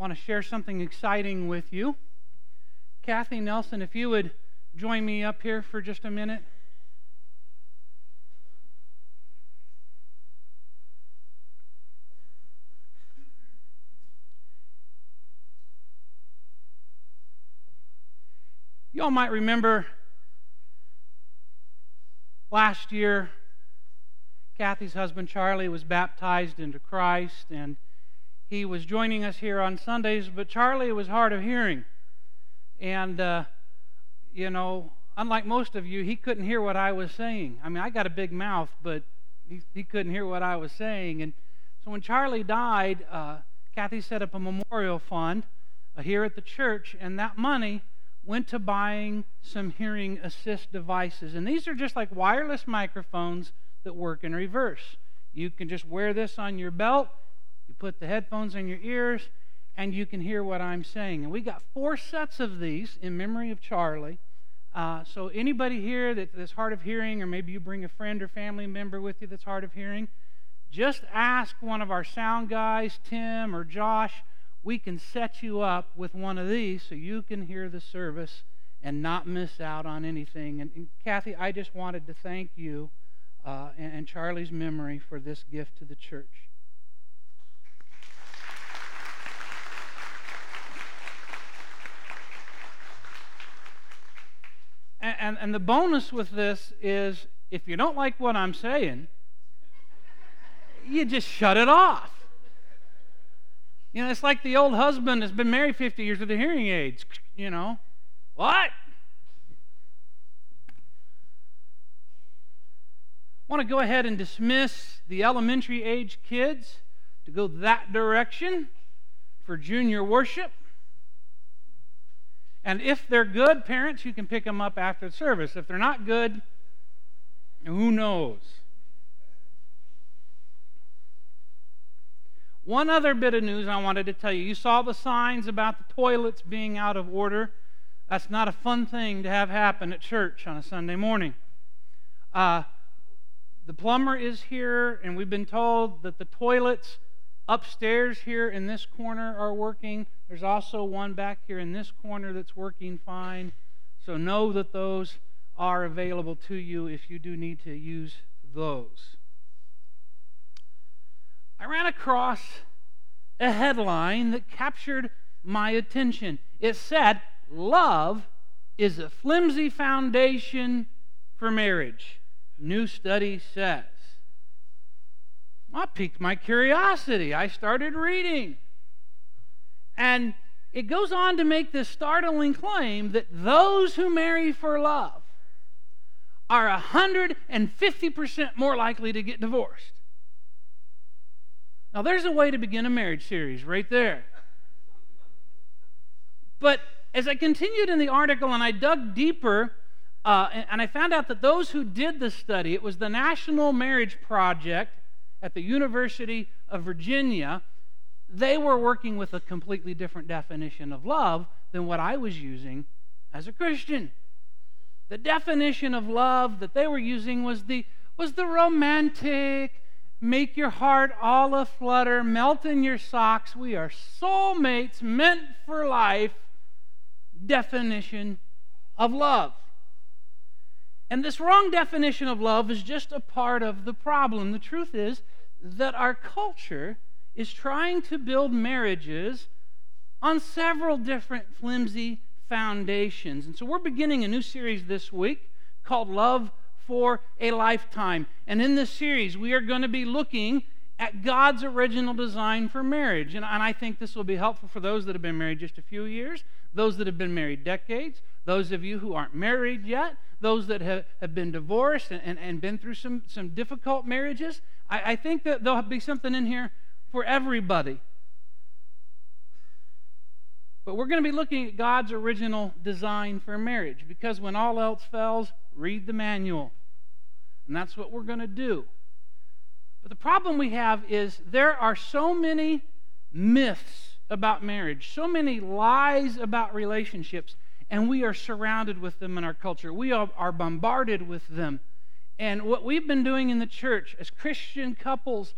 want to share something exciting with you. Kathy Nelson, if you would join me up here for just a minute. You all might remember last year, Kathy's husband Charlie was baptized into Christ, and he was joining us here on Sundays, but Charlie was hard of hearing. And, uh, you know, unlike most of you, he couldn't hear what I was saying. I mean, I got a big mouth, but he, he couldn't hear what I was saying. And so when Charlie died, uh, Kathy set up a memorial fund uh, here at the church, and that money went to buying some hearing assist devices. And these are just like wireless microphones that work in reverse. You can just wear this on your belt, put the headphones in your ears, and you can hear what I'm saying. And we got four sets of these in memory of Charlie. Uh, so, anybody here that, that's hard of hearing, or maybe you bring a friend or family member with you that's hard of hearing, just ask one of our sound guys, Tim or Josh, we can set you up with one of these so you can hear the service and not miss out on anything. And, and Kathy, I just wanted to thank you uh, and, and Charlie's memory for this gift to the church. And, and, and, the bonus with this is if you don't like what I'm saying, you just shut it off. You know, it's like the old husband has been married 50 years with the hearing aids. You know, what? want to go ahead and dismiss the elementary age kids to go that direction for junior worship. And if they're good, parents, you can pick them up after the service. If they're not good, who knows? One other bit of news I wanted to tell you. You saw the signs about the toilets being out of order. That's not a fun thing to have happen at church on a Sunday morning. Uh, the plumber is here, and we've been told that the toilets upstairs here in this corner are working. There's also one back here in this corner that's working fine. So know that those are available to you if you do need to use those. I ran across a headline that captured my attention. It said, Love is a flimsy foundation for marriage. New study says. That piqued my curiosity. I started reading. And it goes on to make this startling claim that those who marry for love are 150% more likely to get divorced. Now, there's a way to begin a marriage series right there. But as I continued in the article and I dug deeper, uh, and, and I found out that those who did the study, it was the National Marriage Project at the University of Virginia, they were working with a completely different definition of love than what I was using as a Christian. The definition of love that they were using was the, was the romantic, make your heart all aflutter, melt in your socks. We are soulmates meant for life definition of love. And this wrong definition of love is just a part of the problem. The truth is that our culture is trying to build marriages on several different flimsy foundations. And so we're beginning a new series this week called Love for a lifetime. And in this series, we are going to be looking at God's original design for marriage. And, I think this will be helpful for those that have been married just a few years, those that have been married decades, those of you who aren't married yet, those that have, have been divorced and, and, and been through some, some difficult marriages. I, I think that there'll be something in here for everybody. But we're going to be looking at God's original design for marriage because when all else fails, read the manual. And that's what we're going to do. But the problem we have is there are so many myths about marriage, so many lies about relationships, and we are surrounded with them in our culture. We are bombarded with them. And what we've been doing in the church as Christian couples,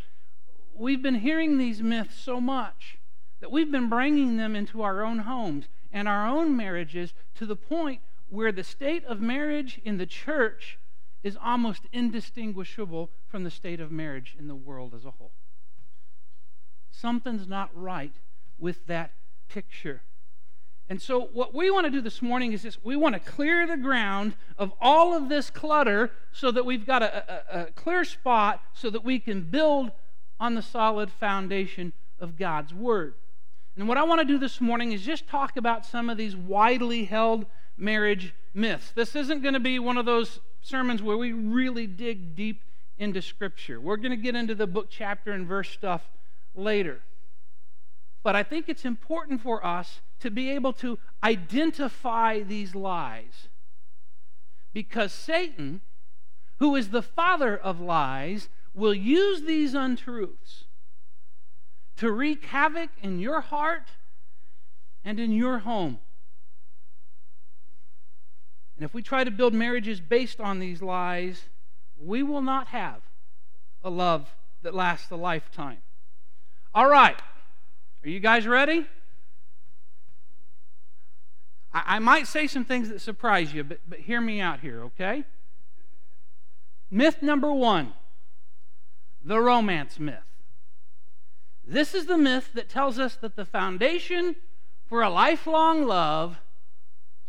we've been hearing these myths so much that we've been bringing them into our own homes and our own marriages to the point where the state of marriage in the church is almost indistinguishable from the state of marriage in the world as a whole. Something's not right with that picture. And so, what we want to do this morning is this we want to clear the ground of all of this clutter so that we've got a, a, a, clear spot so that we can build on the solid foundation of God's Word. And what I want to do this morning is just talk about some of these widely held marriage myths. This isn't going to be one of those sermons where we really dig deep into Scripture. We're going to get into the book, chapter, and verse stuff later. But I think it's important for us to be able to identify these lies. Because Satan, who is the father of lies, will use these untruths to wreak havoc in your heart and in your home. And if we try to build marriages based on these lies, we will not have a love that lasts a lifetime. All right. Are you guys ready? I, I might say some things that surprise you, but, but hear me out here, okay? Myth number one the romance myth. This is the myth that tells us that the foundation for a lifelong love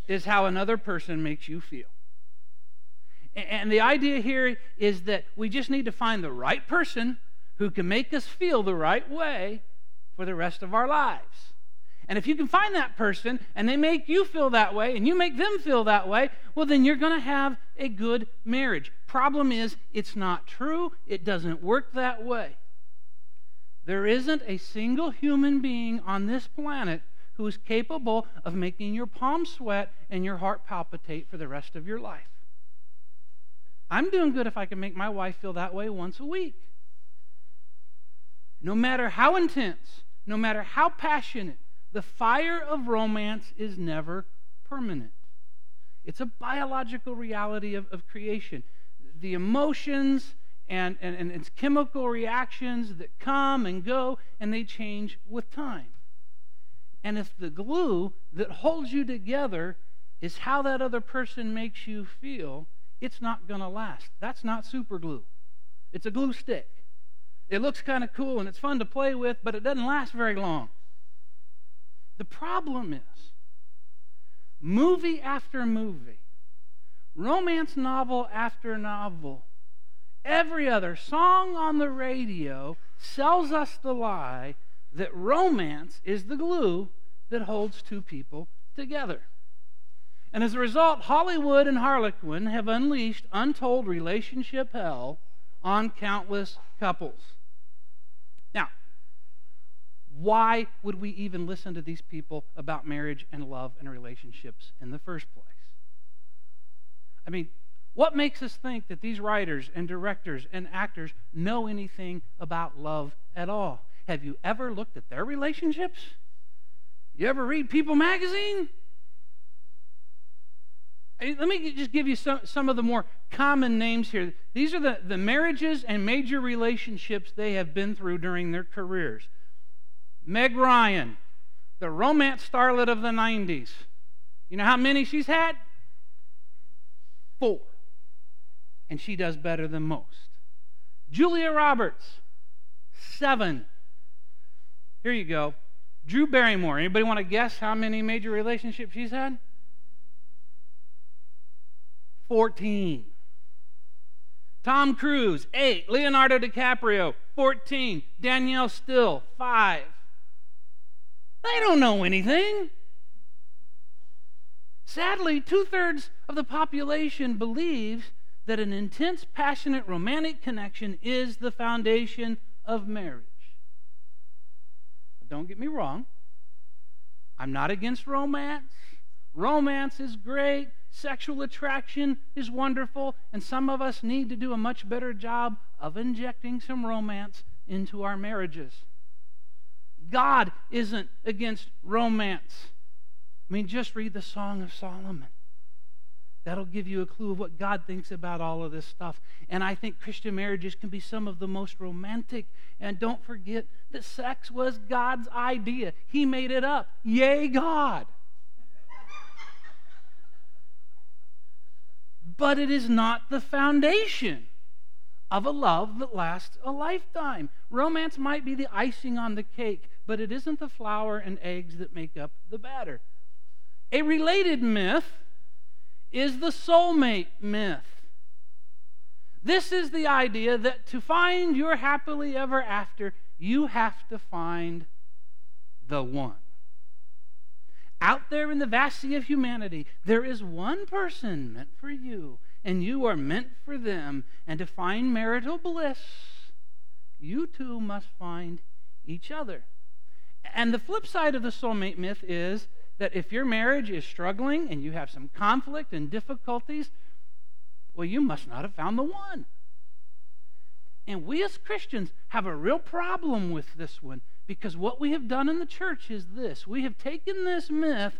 is how another person makes you feel. And the idea here is that we just need to find the right person who can make us feel the right way for the rest of our lives. And if you can find that person and they make you feel that way and you make them feel that way, well, then you're going to have a good marriage. Problem is, it's not true. It doesn't work that way. There isn't a single human being on this planet who is capable of making your palms sweat and your heart palpitate for the rest of your life. I'm doing good if I can make my wife feel that way once a week. No matter how intense, no matter how passionate, the fire of romance is never permanent. It's a biological reality of, of creation. The emotions and, and, and its chemical reactions that come and go, and they change with time. And if the glue that holds you together is how that other person makes you feel, it's not going to last. That's not super glue. It's a glue stick. It looks kind of cool and it's fun to play with, but it doesn't last very long. The problem is movie after movie, romance novel after novel, every other song on the radio sells us the lie that romance is the glue that holds two people together. And as a result, Hollywood and Harlequin have unleashed untold relationship hell on countless couples. Now, why would we even listen to these people about marriage and love and relationships in the first place? I mean, what makes us think that these writers and directors and actors know anything about love at all? Have you ever looked at their relationships? You ever read People magazine? Let me just give you some, some of the more common names here. These are the, the marriages and major relationships they have been through during their careers. Meg Ryan, the romance starlet of the 90s. You know how many she's had? Four. And she does better than most. Julia Roberts, seven. Here you go. Drew Barrymore. Anybody want to guess how many major relationships she's had? 14. Tom Cruise, 8. Leonardo DiCaprio, 14. Danielle Steel, 5. They don't know anything. Sadly, two thirds of the population believes that an intense, passionate, romantic connection is the foundation of marriage. Don't get me wrong. I'm not against romance. Romance is great. Sexual attraction is wonderful. And some of us need to do a much better job of injecting some romance into our marriages. God isn't against romance. I mean, just read the Song of Solomon. That'll give you a clue of what God thinks about all of this stuff. And I think Christian marriages can be some of the most romantic. And don't forget that sex was God's idea, He made it up. Yay, God! But it is not the foundation of a love that lasts a lifetime. Romance might be the icing on the cake, but it isn't the flour and eggs that make up the batter. A related myth is the soulmate myth. This is the idea that to find your happily ever after, you have to find the one. Out there in the vast sea of humanity, there is one person meant for you, and you are meant for them. And to find marital bliss, you two must find each other. And the flip side of the soulmate myth is that if your marriage is struggling and you have some conflict and difficulties, well, you must not have found the one. And we as Christians have a real problem with this one because what we have done in the church is this we have taken this myth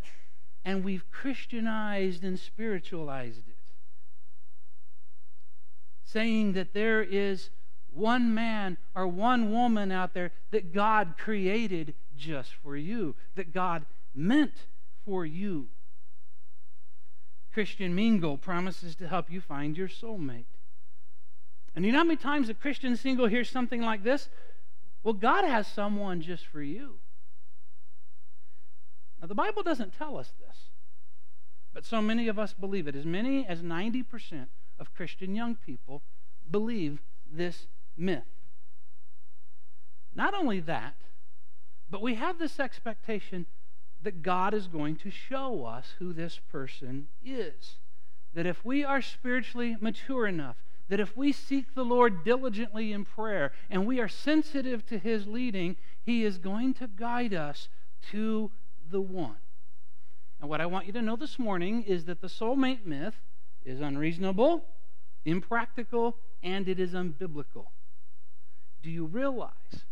and we've Christianized and spiritualized it. Saying that there is one man or one woman out there that God created just for you, that God meant for you. Christian Mingle promises to help you find your soulmate. And you know how many times a Christian single hears something like this? Well, God has someone just for you. Now, the Bible doesn't tell us this, but so many of us believe it. As many as 90% of Christian young people believe this myth. Not only that, but we have this expectation that God is going to show us who this person is. That if we are spiritually mature enough, that if we seek the Lord diligently in prayer and we are sensitive to His leading, He is going to guide us to the one. And what I want you to know this morning is that the soulmate myth is unreasonable, impractical, and it is unbiblical. Do you realize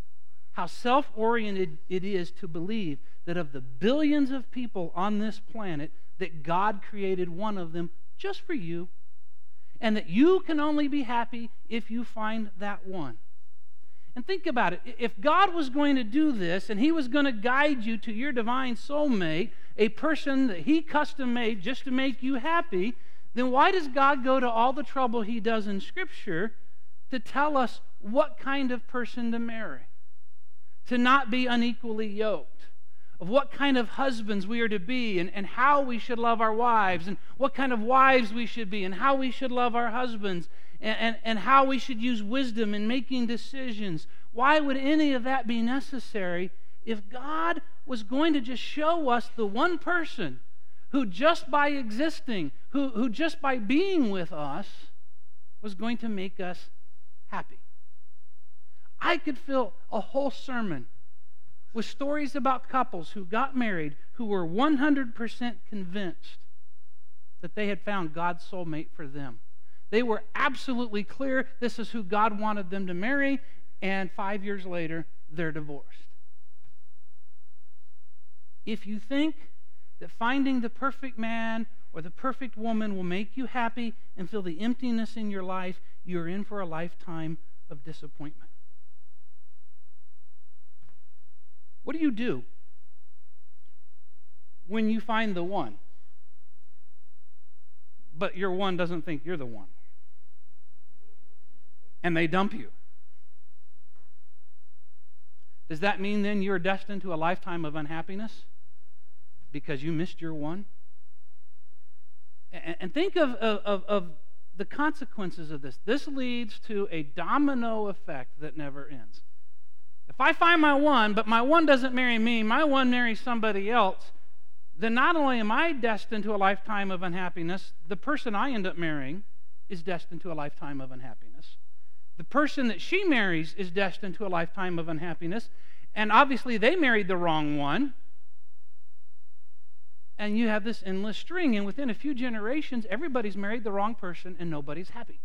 how self oriented it is to believe that of the billions of people on this planet, that God created one of them just for you? And that you can only be happy if you find that one. And think about it. If God was going to do this and He was going to guide you to your divine soulmate, a person that He custom made just to make you happy, then why does God go to all the trouble He does in Scripture to tell us what kind of person to marry? To not be unequally yoked of what kind of husbands we are to be and, and how we should love our wives and what kind of wives we should be and how we should love our husbands and, and, and how we should use wisdom in making decisions. Why would any of that be necessary if God was going to just show us the one person who just by existing, who, who just by being with us, was going to make us happy? I could fill a whole sermon with stories about couples who got married who were 100% convinced that they had found God's soulmate for them. They were absolutely clear this is who God wanted them to marry, and five years later, they're divorced. If you think that finding the perfect man or the perfect woman will make you happy and fill the emptiness in your life, you're in for a lifetime of disappointment. What do you do when you find the one, but your one doesn't think you're the one? And they dump you. Does that mean then you're destined to a lifetime of unhappiness because you missed your one? And think of, of, of the consequences of this. This leads to a domino effect that never ends. If I find my one, but my one doesn't marry me, my one marries somebody else, then not only am I destined to a lifetime of unhappiness, the person I end up marrying is destined to a lifetime of unhappiness. The person that she marries is destined to a lifetime of unhappiness. And obviously, they married the wrong one. And you have this endless string. And within a few generations, everybody's married the wrong person and nobody's happy.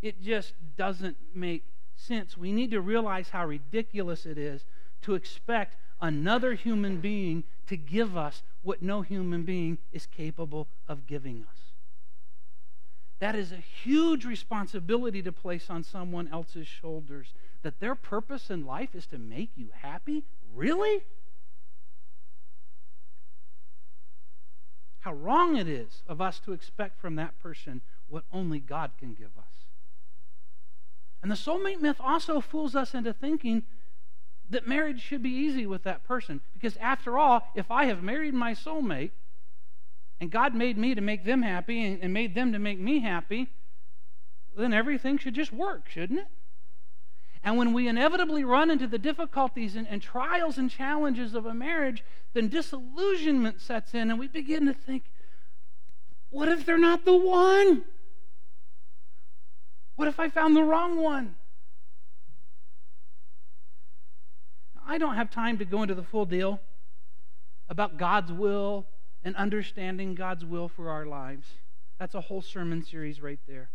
It just doesn't make sense, we need to realize how ridiculous it is to expect another human being to give us what no human being is capable of giving us. That is a huge responsibility to place on someone else's shoulders. That their purpose in life is to make you happy? Really? How wrong it is of us to expect from that person what only God can give us. And the soulmate myth also fools us into thinking that marriage should be easy with that person. Because after all, if I have married my soulmate, and God made me to make them happy and, made them to make me happy, then everything should just work, shouldn't it? And when we inevitably run into the difficulties and, and, trials and challenges of a marriage, then disillusionment sets in and we begin to think, what if they're not the one? What if I found the wrong one? I don't have time to go into the full deal about God's will and understanding God's will for our lives. That's a whole sermon series right there.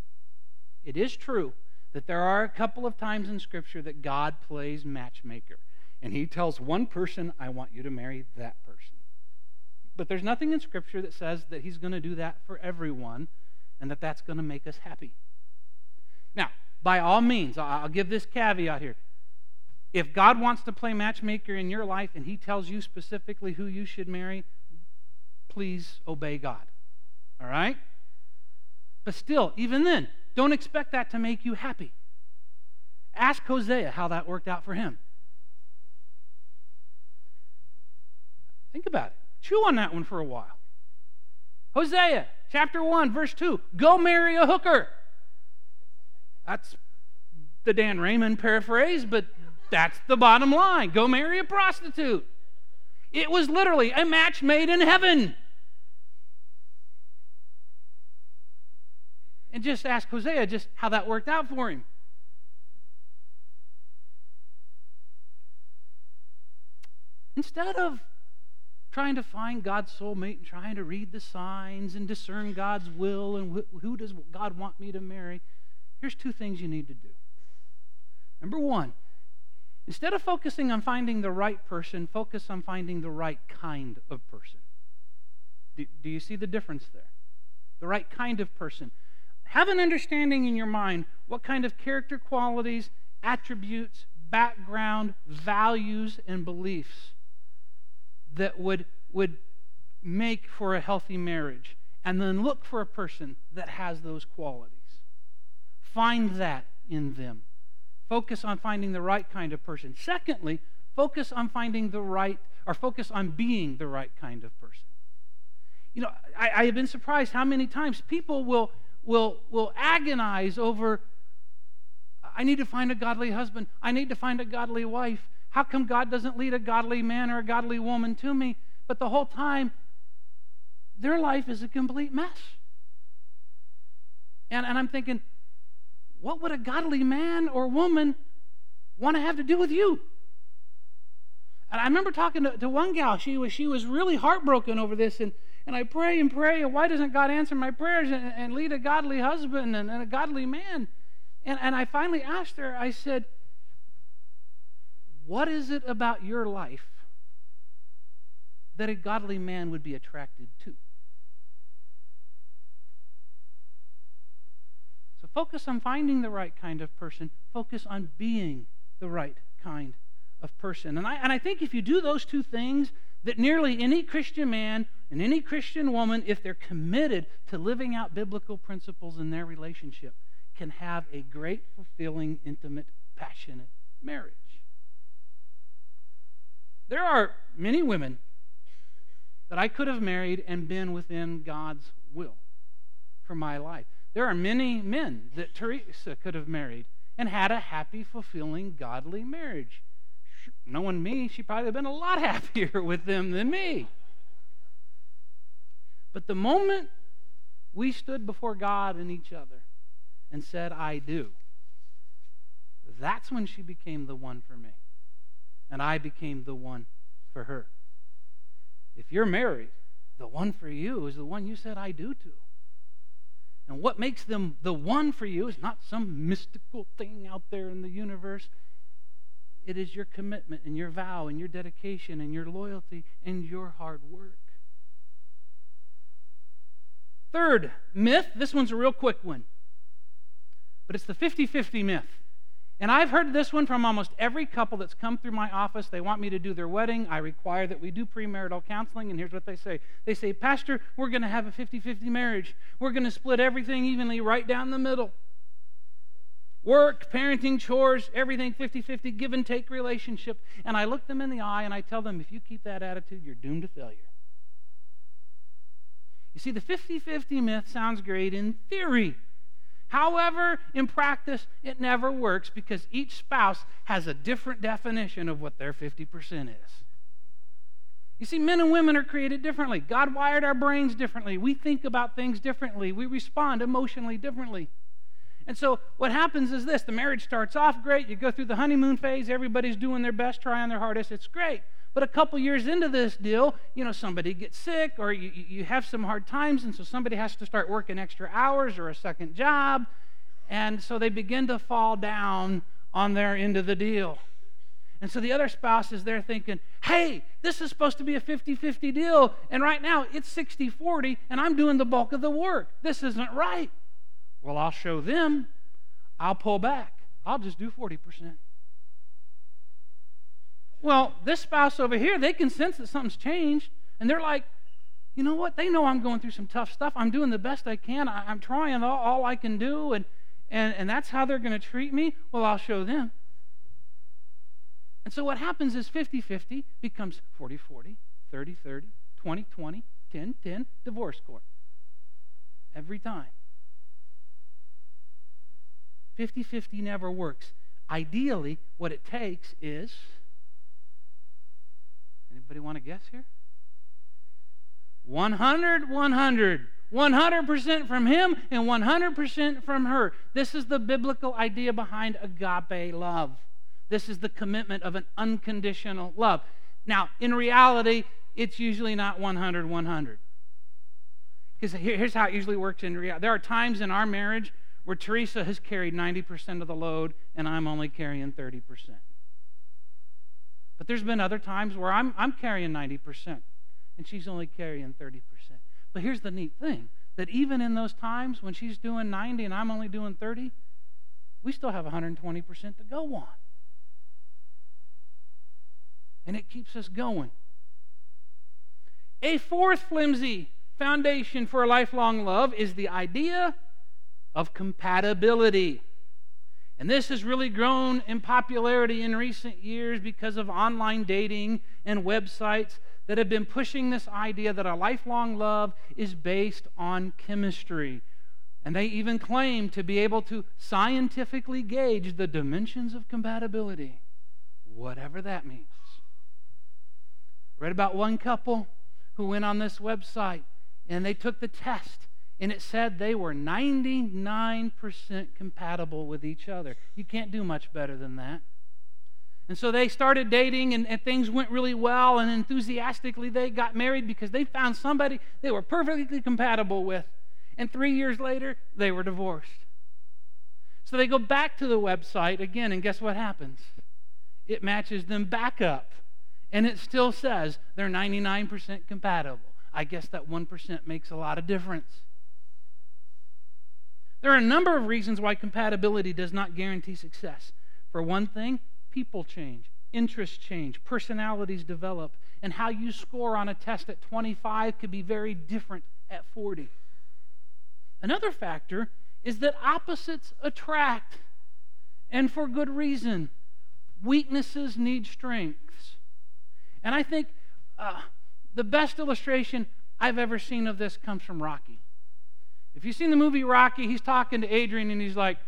It is true that there are a couple of times in Scripture that God plays matchmaker. And he tells one person, I want you to marry that person. But there's nothing in Scripture that says that he's going to do that for everyone and that that's going to make us happy. Now, by all means, I'll give this caveat here. If God wants to play matchmaker in your life and he tells you specifically who you should marry, please obey God. All right? But still, even then, don't expect that to make you happy. Ask Hosea how that worked out for him. Think about it. Chew on that one for a while. Hosea chapter 1, verse 2 Go marry a hooker. That's the Dan Raymond paraphrase, but that's the bottom line. Go marry a prostitute. It was literally a match made in heaven. And just ask Hosea just how that worked out for him. Instead of trying to find God's soulmate and trying to read the signs and discern God's will and wh- who does God want me to marry, here's two things you need to do. Number one, instead of focusing on finding the right person, focus on finding the right kind of person. Do, do you see the difference there? The right kind of person. Have an understanding in your mind what kind of character qualities, attributes, background, values, and beliefs that would, would make for a healthy marriage. And then look for a person that has those qualities. Find that in them. Focus on finding the right kind of person. Secondly, focus on finding the right, or focus on being the right kind of person. You know, I, I have been surprised how many times people will will, will agonize over I need to find a godly husband. I need to find a godly wife. How come God doesn't lead a godly man or a godly woman to me? But the whole time, their life is a complete mess. And, and I'm thinking, what would a godly man or woman want to have to do with you? And I remember talking to, to one gal. She was, she was really heartbroken over this. And, and I pray and pray, and why doesn't God answer my prayers and, and lead a godly husband and, and a godly man? And, and I finally asked her, I said, What is it about your life that a godly man would be attracted to? Focus on finding the right kind of person, focus on being the right kind of person. And I, and I think if you do those two things, that nearly any Christian man and any Christian woman, if they're committed to living out biblical principles in their relationship, can have a great, fulfilling, intimate, passionate marriage. There are many women that I could have married and been within God's will for my life. There are many men that Teresa could have married and had a happy, fulfilling, godly marriage knowing me, she probably have been a lot happier with them than me. But the moment we stood before God and each other and said, I do, that's when she became the one for me. And I became the one for her. If you're married, the one for you is the one you said, I do to. And what makes them the one for you is not some mystical thing out there in the universe it is your commitment and your vow and your dedication and your loyalty and your hard work. Third myth, this one's a real quick one, but it's the 50 50 myth. And I've heard this one from almost every couple that's come through my office. They want me to do their wedding. I require that we do premarital counseling. And here's what they say They say, Pastor, we're going to have a 50 50 marriage. We're going to split everything evenly right down the middle. Work, parenting, chores, everything 50 50, give and take relationship. And I look them in the eye and I tell them, if you keep that attitude, you're doomed to failure. You see, the 50 50 myth sounds great in theory. However, in practice, it never works because each spouse has a different definition of what their 50% is. You see, men and women are created differently. God wired our brains differently. We think about things differently. We respond emotionally differently. And so what happens is this the marriage starts off great. You go through the honeymoon phase, everybody's doing their best, trying their hardest. It's great. But a couple years into this deal, you know, somebody gets sick or you, you have some hard times, and so somebody has to start working extra hours or a second job. And so they begin to fall down on their end of the deal. And so the other spouse is there thinking, hey, this is supposed to be a 50 50 deal. And right now it's 60 40, and I'm doing the bulk of the work. This isn't right. Well, I'll show them. I'll pull back. I'll just do 40%. Well, this spouse over here, they can sense that something's changed, and they're like, you know what? They know I'm going through some tough stuff. I'm doing the best I can. I, am trying all, all, I can do, and, and, and that's how they're going to treat me. Well, I'll show them. And so what happens is 50 50 becomes 40 40, 30 30, 20 20, 10 10, divorce court. Every time. 50 50 never works. Ideally, what it takes is anybody want to guess here? 100 100. 100% from him and 100% from her. This is the biblical idea behind agape love. This is the commitment of an unconditional love. Now, in reality, it's usually not 100 100. Because here's how it usually works in reality. There are times in our marriage where Teresa has carried 90% of the load and I'm only carrying 30%. But there's been other times where I'm, I'm carrying 90% and she's only carrying 30%. But here's the neat thing that even in those times when she's doing 90 and I'm only doing 30, we still have 120% to go on. And it keeps us going. A fourth flimsy foundation for a lifelong love is the idea of compatibility. And this has really grown in popularity in recent years because of online dating and websites that have been pushing this idea that a lifelong love is based on chemistry. And they even claim to be able to scientifically gauge the dimensions of compatibility, whatever that means. Read about one couple who went on this website and they took the test and it said they were 99% compatible with each other. You can't do much better than that. And so they started dating, and, and, things went really well, and enthusiastically they got married because they found somebody they were perfectly compatible with. And three years later, they were divorced. So they go back to the website again, and guess what happens? It matches them back up, and it still says they're 99% compatible. I guess that 1% makes a lot of difference. There are a number of reasons why compatibility does not guarantee success. For one thing, people change, interests change, personalities develop, and how you score on a test at 25 could be very different at 40. Another factor is that opposites attract, and for good reason. Weaknesses need strengths. And I think uh, the best illustration I've ever seen of this comes from Rocky. If you've seen the movie Rocky, he's talking to Adrian and he's like,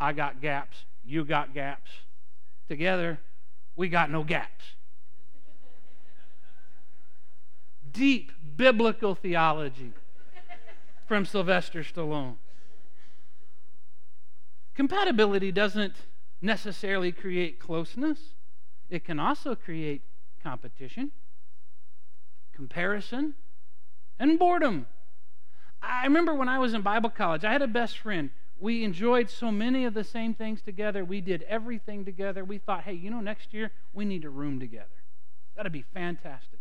I got gaps. You got gaps. Together, we got no gaps. Deep biblical theology from Sylvester Stallone. Compatibility doesn't necessarily create closeness, it can also create competition, comparison, and boredom. I remember when I was in Bible college, I had a best friend. We enjoyed so many of the same things together. We did everything together. We thought, hey, you know, next year we need a room together. That'd be fantastic.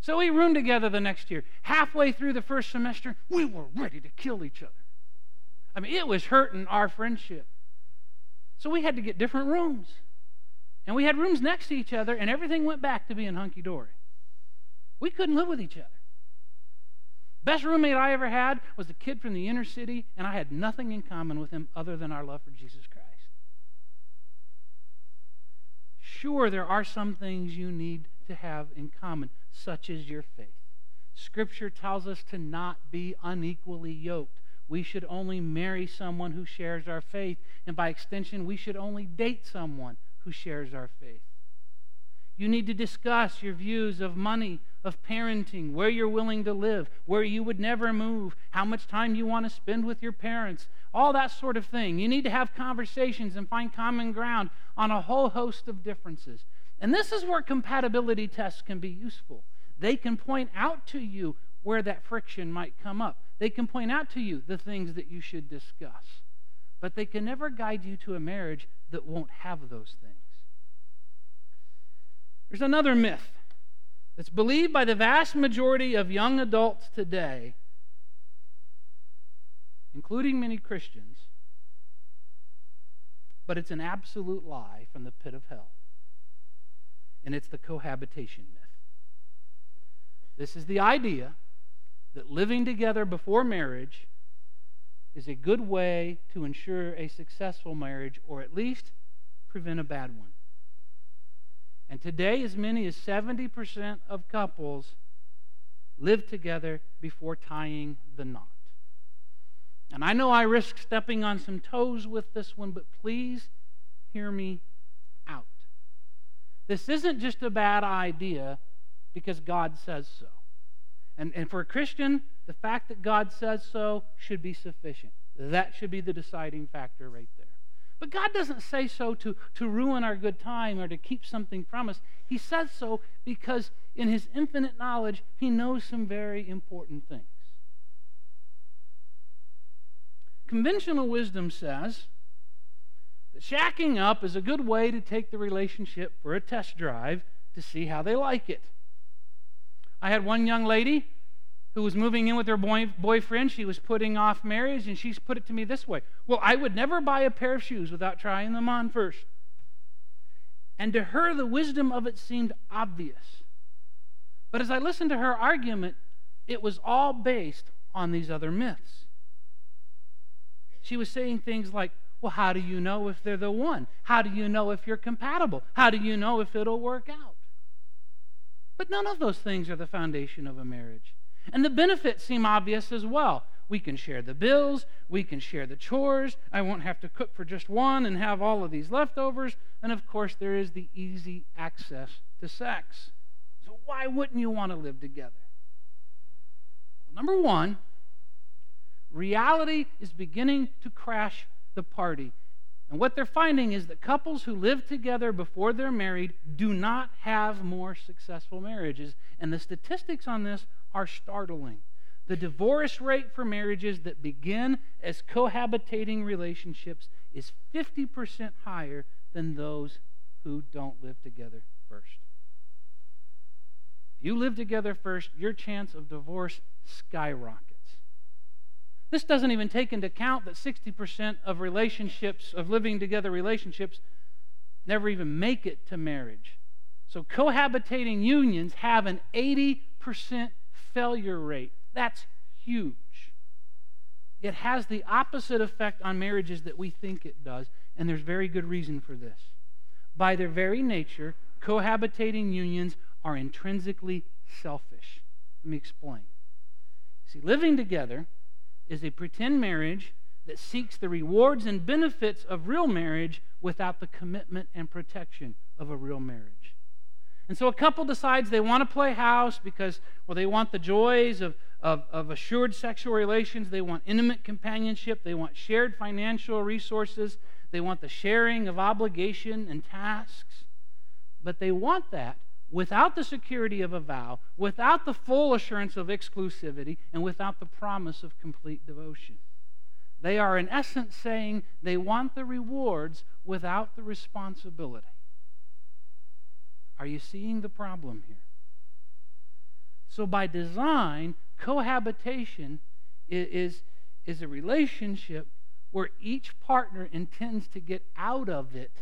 So we roomed together the next year. Halfway through the first semester, we were ready to kill each other. I mean, it was hurting our friendship. So we had to get different rooms. And we had rooms next to each other, and everything went back to being hunky dory. We couldn't live with each other. Best roommate I ever had was a kid from the inner city, and I had nothing in common with him other than our love for Jesus Christ. Sure, there are some things you need to have in common, such as your faith. Scripture tells us to not be unequally yoked. We should only marry someone who shares our faith, and by extension, we should only date someone who shares our faith. You need to discuss your views of money, of parenting, where you're willing to live, where you would never move, how much time you want to spend with your parents, all that sort of thing. You need to have conversations and find common ground on a whole host of differences. And this is where compatibility tests can be useful. They can point out to you where that friction might come up, they can point out to you the things that you should discuss. But they can never guide you to a marriage that won't have those things. There's another myth that's believed by the vast majority of young adults today, including many Christians, but it's an absolute lie from the pit of hell. And it's the cohabitation myth. This is the idea that living together before marriage is a good way to ensure a successful marriage or at least prevent a bad one. And today, as many as 70% of couples live together before tying the knot. And I know I risk stepping on some toes with this one, but please hear me out. This isn't just a bad idea because God says so. And, and for a Christian, the fact that God says so should be sufficient. That should be the deciding factor right there. But God doesn't say so to, to ruin our good time or to keep something from us. He says so because, in His infinite knowledge, He knows some very important things. Conventional wisdom says that shacking up is a good way to take the relationship for a test drive to see how they like it. I had one young lady who was moving in with her boy, boyfriend. She was putting off marriage, and she's put it to me this way Well, I would never buy a pair of shoes without trying them on first. And to her, the wisdom of it seemed obvious. But as I listened to her argument, it was all based on these other myths. She was saying things like, Well, how do you know if they're the one? How do you know if you're compatible? How do you know if it'll work out? But none of those things are the foundation of a marriage. And the benefits seem obvious as well. We can share the bills, we can share the chores. I won't have to cook for just one and have all of these leftovers. And of course, there is the easy access to sex. So, why wouldn't you want to live together? Well, number one, reality is beginning to crash the party. And what they're finding is that couples who live together before they're married do not have more successful marriages. And the statistics on this are startling. The divorce rate for marriages that begin as cohabitating relationships is 50% higher than those who don't live together first. If you live together first, your chance of divorce skyrockets. This doesn't even take into account that 60% of relationships, of living together relationships, never even make it to marriage. So cohabitating unions have an 80% failure rate. That's huge. It has the opposite effect on marriages that we think it does, and there's very good reason for this. By their very nature, cohabitating unions are intrinsically selfish. Let me explain. See, living together is a pretend marriage that seeks the rewards and benefits of real marriage without the commitment and protection of a real marriage. And so a couple decides they want to play house because, well, they want the joys of, of, of, assured sexual relations, they want intimate companionship, they want shared financial resources, they want the sharing of obligation and tasks. But they want that without the security of a vow, without the full assurance of exclusivity, and without the promise of complete devotion. They are, in essence, saying they want the rewards without the responsibility. Are you seeing the problem here? So, by design, cohabitation is, is a relationship where each partner intends to get out of it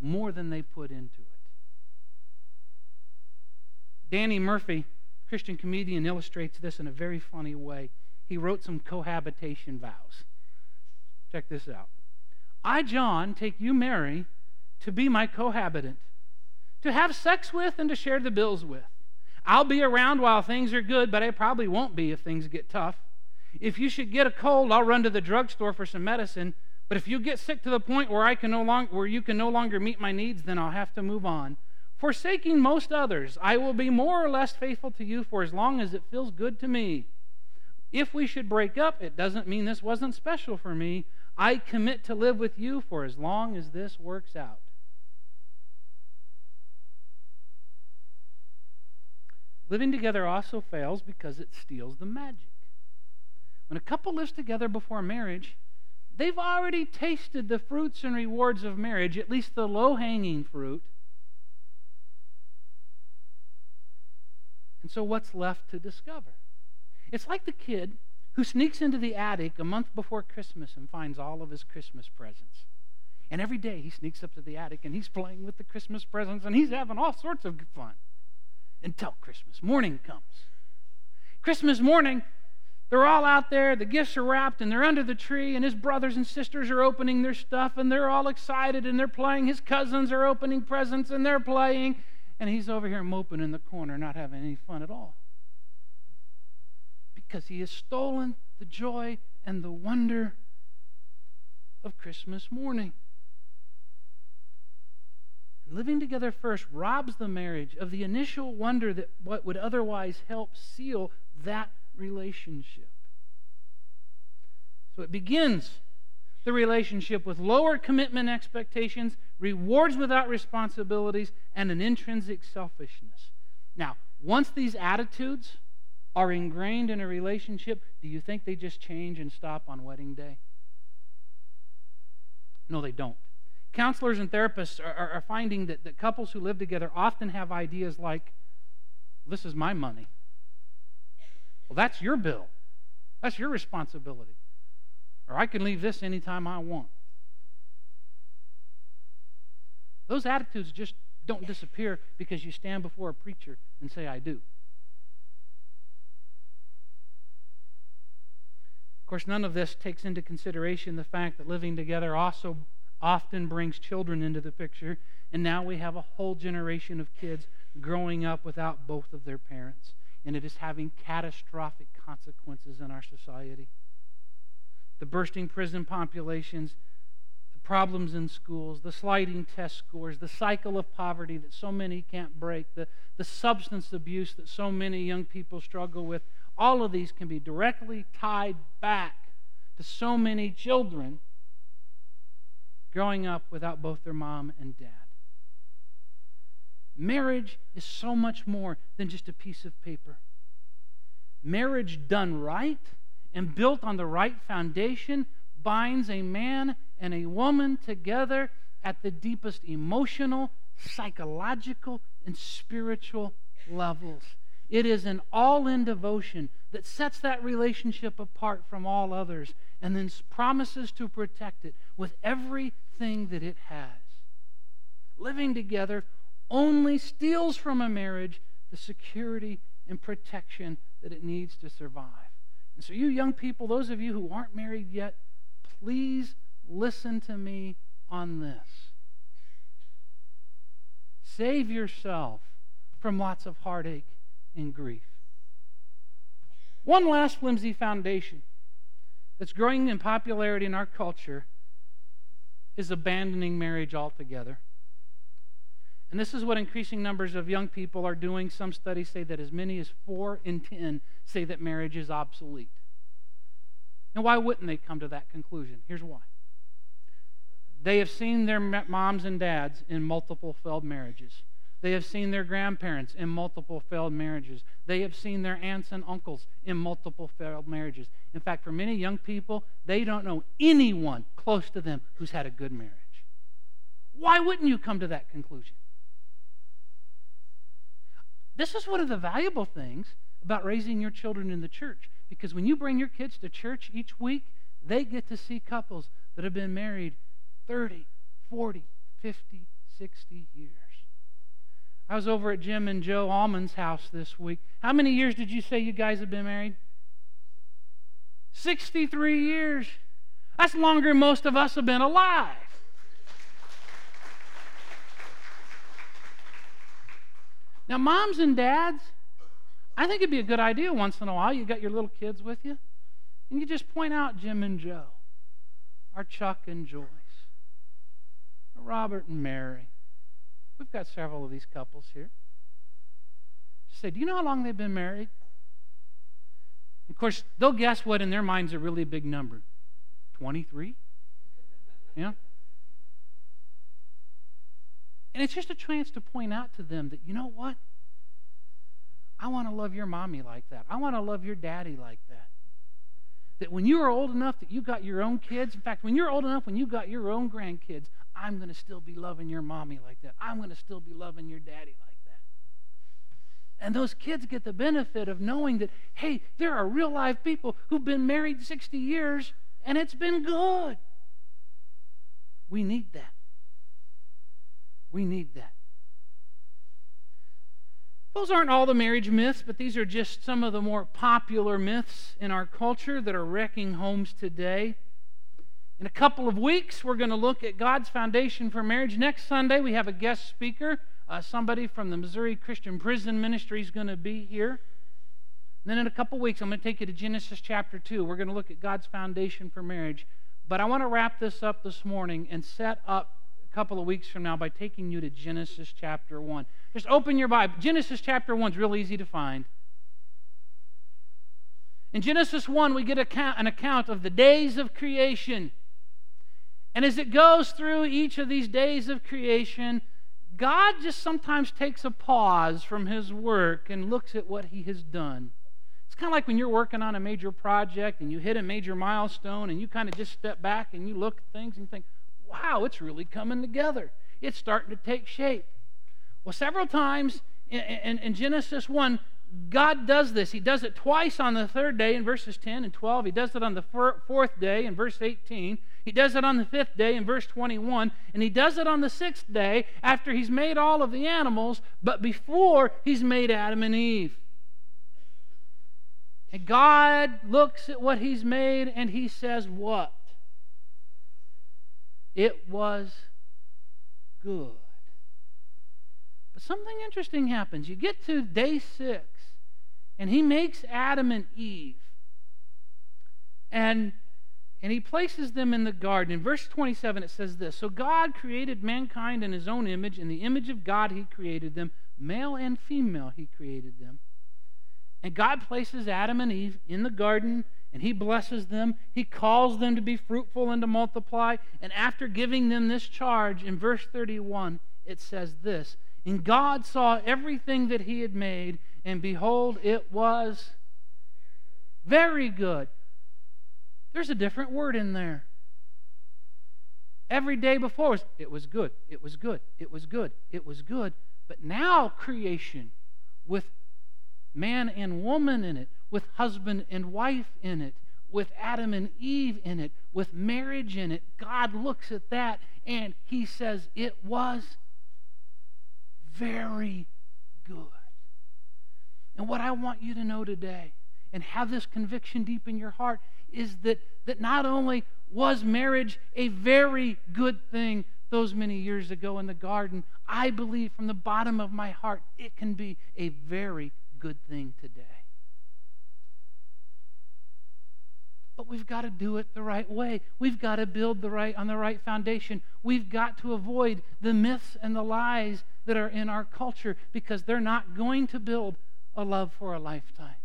more than they put into it. Danny Murphy, Christian comedian, illustrates this in a very funny way. He wrote some cohabitation vows. Check this out. I, John, take you, Mary, to be my cohabitant, to have sex with and to share the bills with. I'll be around while things are good, but I probably won't be if things get tough. If you should get a cold, I'll run to the drugstore for some medicine. But if you get sick to the point where I can no longer where you can no longer meet my needs, then I'll have to move on. Forsaking most others, I will be more or less faithful to you for as long as it feels good to me. If we should break up, it doesn't mean this wasn't special for me. I commit to live with you for as long as this works out. Living together also fails because it steals the magic. When a couple lives together before marriage, they've already tasted the fruits and rewards of marriage, at least the low hanging fruit. And so, what's left to discover? It's like the kid who sneaks into the attic a month before Christmas and finds all of his Christmas presents. And every day he sneaks up to the attic and he's playing with the Christmas presents and he's having all sorts of fun until Christmas morning comes. Christmas morning, they're all out there, the gifts are wrapped, and they're under the tree, and his brothers and sisters are opening their stuff, and they're all excited, and they're playing. His cousins are opening presents, and they're playing, and he's over here moping in the corner, not having any fun at all. Because he has stolen the joy and the wonder of Christmas morning. Living together first robs the marriage of the initial wonder that what would otherwise help seal that relationship. So it begins the relationship with lower commitment expectations, rewards without responsibilities, and an intrinsic selfishness. Now, once these attitudes are ingrained in a relationship, do you think they just change and stop on wedding day? No, they don't. Counselors and therapists are, are, are finding that, that couples who live together often have ideas like, This is my money. Well, that's your bill. That's your responsibility. Or I can leave this anytime I want. Those attitudes just don't disappear because you stand before a preacher and say, I do. Of course, none of this takes into consideration the fact that living together also often brings children into the picture, and now we have a whole generation of kids growing up without both of their parents, and it is having catastrophic consequences in our society. The bursting prison populations, the problems in schools, the sliding test scores, the cycle of poverty that so many can't break, the, the substance abuse that so many young people struggle with, all of these can be directly tied back to so many children growing up without both their mom and dad. Marriage is so much more than just a piece of paper. Marriage done right and built on the right foundation binds a man and a woman together at the deepest emotional, psychological, and spiritual levels. It is an all in devotion that sets that relationship apart from all others and then promises to protect it with everything that it has. Living together only steals from a marriage the security and protection that it needs to survive. And so, you young people, those of you who aren't married yet, please listen to me on this. Save yourself from lots of heartache and grief. One last flimsy foundation that's growing in popularity in our culture is abandoning marriage altogether. And this is what increasing numbers of young people are doing. Some studies say that as many as four in ten say that marriage is obsolete. And why wouldn't they come to that conclusion? Here's why they have seen their moms and dads in multiple failed marriages. They have seen their grandparents in multiple failed marriages. They have seen their aunts and uncles in multiple failed marriages. In fact, for many young people, they don't know anyone close to them who's had a good marriage. Why wouldn't you come to that conclusion? This is one of the valuable things about raising your children in the church because when you bring your kids to church each week, they get to see couples that have been married 30, 40, 50, 60 years. I was over at Jim and Joe Almond's house this week. How many years did you say you guys have been married? 63 years. That's longer than most of us have been alive. Now, moms and dads, I think it'd be a good idea once in a while. You got your little kids with you, and you just point out Jim and Joe, our Chuck and Joyce, or Robert and Mary. We've got several of these couples here. Just say, Do you know how long they've been married? Of course, they'll guess what in their minds a really a big number 23? Yeah? And it's just a chance to point out to them that, you know what? I want to love your mommy like that. I want to love your daddy like that. That when you are old enough that you got your own kids, in fact, when you're old enough when you got your own grandkids, I'm going to still be loving your mommy like that. I'm going to still be loving your daddy like that. And those kids get the benefit of knowing that, hey, there are real live people who've been married 60 years and it's been good. We need that. We need that. Those aren't all the marriage myths, but these are just some of the more popular myths in our culture that are wrecking homes today. In a couple of weeks, we're going to look at God's foundation for marriage. Next Sunday, we have a guest speaker. Uh, somebody from the Missouri Christian Prison Ministry is going to be here. And then in a couple of weeks, I'm going to take you to Genesis chapter 2. We're going to look at God's foundation for marriage. But I want to wrap this up this morning and set up a couple of weeks from now by taking you to Genesis chapter 1. Just open your Bible. Genesis chapter 1 is real easy to find. In Genesis 1, we get an account of the days of creation. And as it goes through each of these days of creation, God just sometimes takes a pause from his work and looks at what he has done. It's kind of like when you're working on a major project and you hit a major milestone and you kind of just step back and you look at things and think, wow, it's really coming together. It's starting to take shape. Well, several times in, in, in, Genesis 1, God does this. He does it twice on the third day in verses 10 and 12. He does it on the fourth day in verse 18. He does it on the fifth day in verse 21. And he does it on the sixth day after he's made all of the animals, but before he's made Adam and Eve. And God looks at what he's made and he says, What? It was good. But something interesting happens. You get to day six, and he makes Adam and Eve. And and he places them in the garden. In verse 27, it says this So God created mankind in his own image. In the image of God, he created them. Male and female, he created them. And God places Adam and Eve in the garden and he blesses them. He calls them to be fruitful and to multiply. And after giving them this charge, in verse 31, it says this And God saw everything that he had made, and behold, it was very good. There's a different word in there. Every day before it was good, it was good, it was good, it was good. But now creation with man and woman in it, with husband and wife in it, with Adam and Eve in it, with marriage in it. God looks at that and he says, It was very good. And what I want you to know today and have this conviction deep in your heart is that, that not only was marriage a very good thing those many years ago in the garden, I believe from the bottom of my heart it can be a very good thing today. But we've got to do it the right way. We've got to build the right on the right foundation. We've got to avoid the myths and the lies that are in our culture because they're not going to build a love for a lifetime.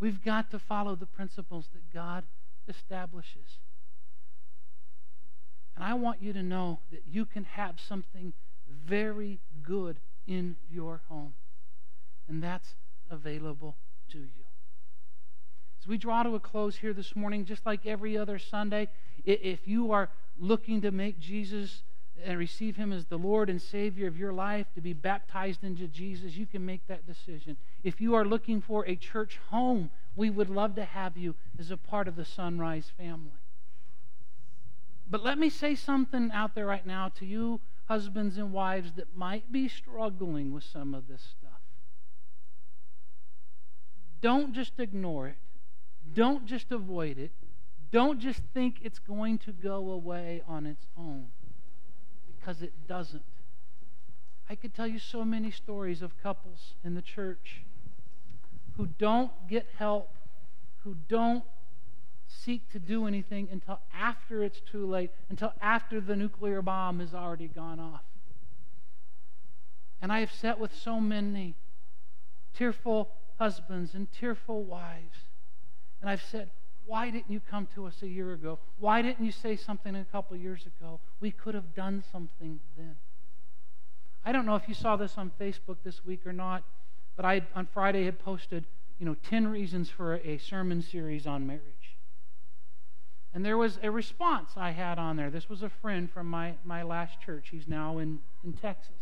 We've got to follow the principles that God establishes. And I want you to know that you can have something very good in your home. And that's available to you. As we draw to a close here this morning, just like every other Sunday, if you are looking to make Jesus and receive Him as the Lord and Savior of your life, to be baptized into Jesus, you can make that decision. If you are looking for a church home, we would love to have you as a part of the Sunrise family. But let me say something out there right now to you, husbands and wives, that might be struggling with some of this stuff. Don't just ignore it, don't just avoid it. Don't just think it's going to go away on its own because it doesn't. I could tell you so many stories of couples in the church who don't get help, who don't seek to do anything until after it's too late, until after the nuclear bomb has already gone off. And I have sat with so many tearful husbands and tearful wives, and I've said, why didn't you come to us a year ago? Why didn't you say something a couple years ago? We could have done something then. I don't know if you saw this on Facebook this week or not, but I on Friday had posted, you know, 10 reasons for a sermon series on marriage. And there was a response I had on there. This was a friend from my, my last church. He's now in, in Texas.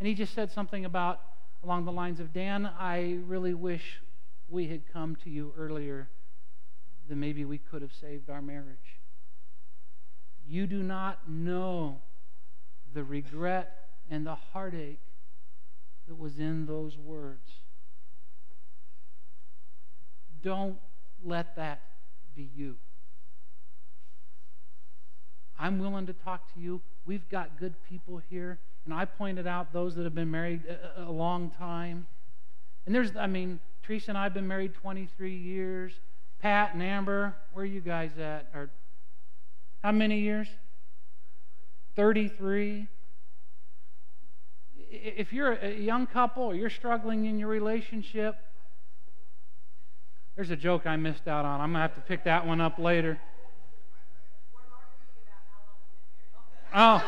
And he just said something about along the lines of, Dan, I really wish we had come to you earlier then maybe we could have saved our marriage. You do not know the regret and the heartache that was in those words. Don't let that be you. I'm willing to talk to you. We've got good people here. And I pointed out those that have been married a, a long time. And there's, I mean, Teresa and I have been married 23 years. Pat and Amber, where are you guys at? Or how many years? 33. If you're a young couple or you're struggling in your relationship, there's a joke I missed out on. I'm going to have to pick that one up later. Oh.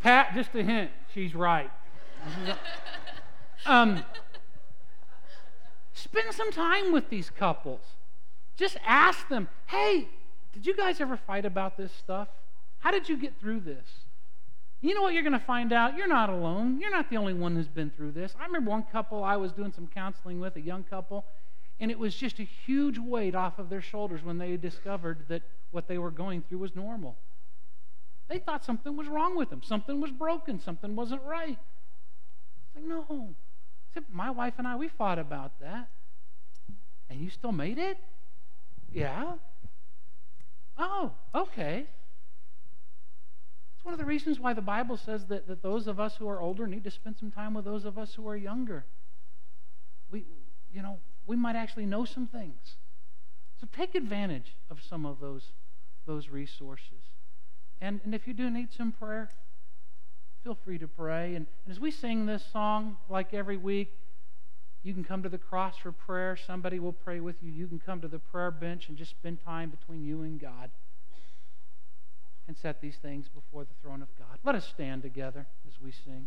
Pat, just a hint. She's right. Um, Spend some time with these couples. Just ask them, hey, did you guys ever fight about this stuff? How did you get through this? You know what you're going to find out? You're not alone. You're not the only one who's been through this. I remember one couple I was doing some counseling with, a young couple, and it was just a huge weight off of their shoulders when they discovered that what they were going through was normal. They thought something was wrong with them, something was broken, something wasn't right. It's like, no, my wife and I, we fought about that. And you still made it? Yeah. Oh, okay. It's one of the reasons why the Bible says that, that those of us who are older need to spend some time with those of us who are younger. We, you know, we might actually know some things. So take advantage of some of those, those resources. And, and if you do need some prayer, feel free to pray. And, and as we sing this song, like every week, you can come to the cross for prayer. Somebody will pray with you. You can come to the prayer bench and just spend time between you and God and set these things before the throne of God. Let us stand together as we sing.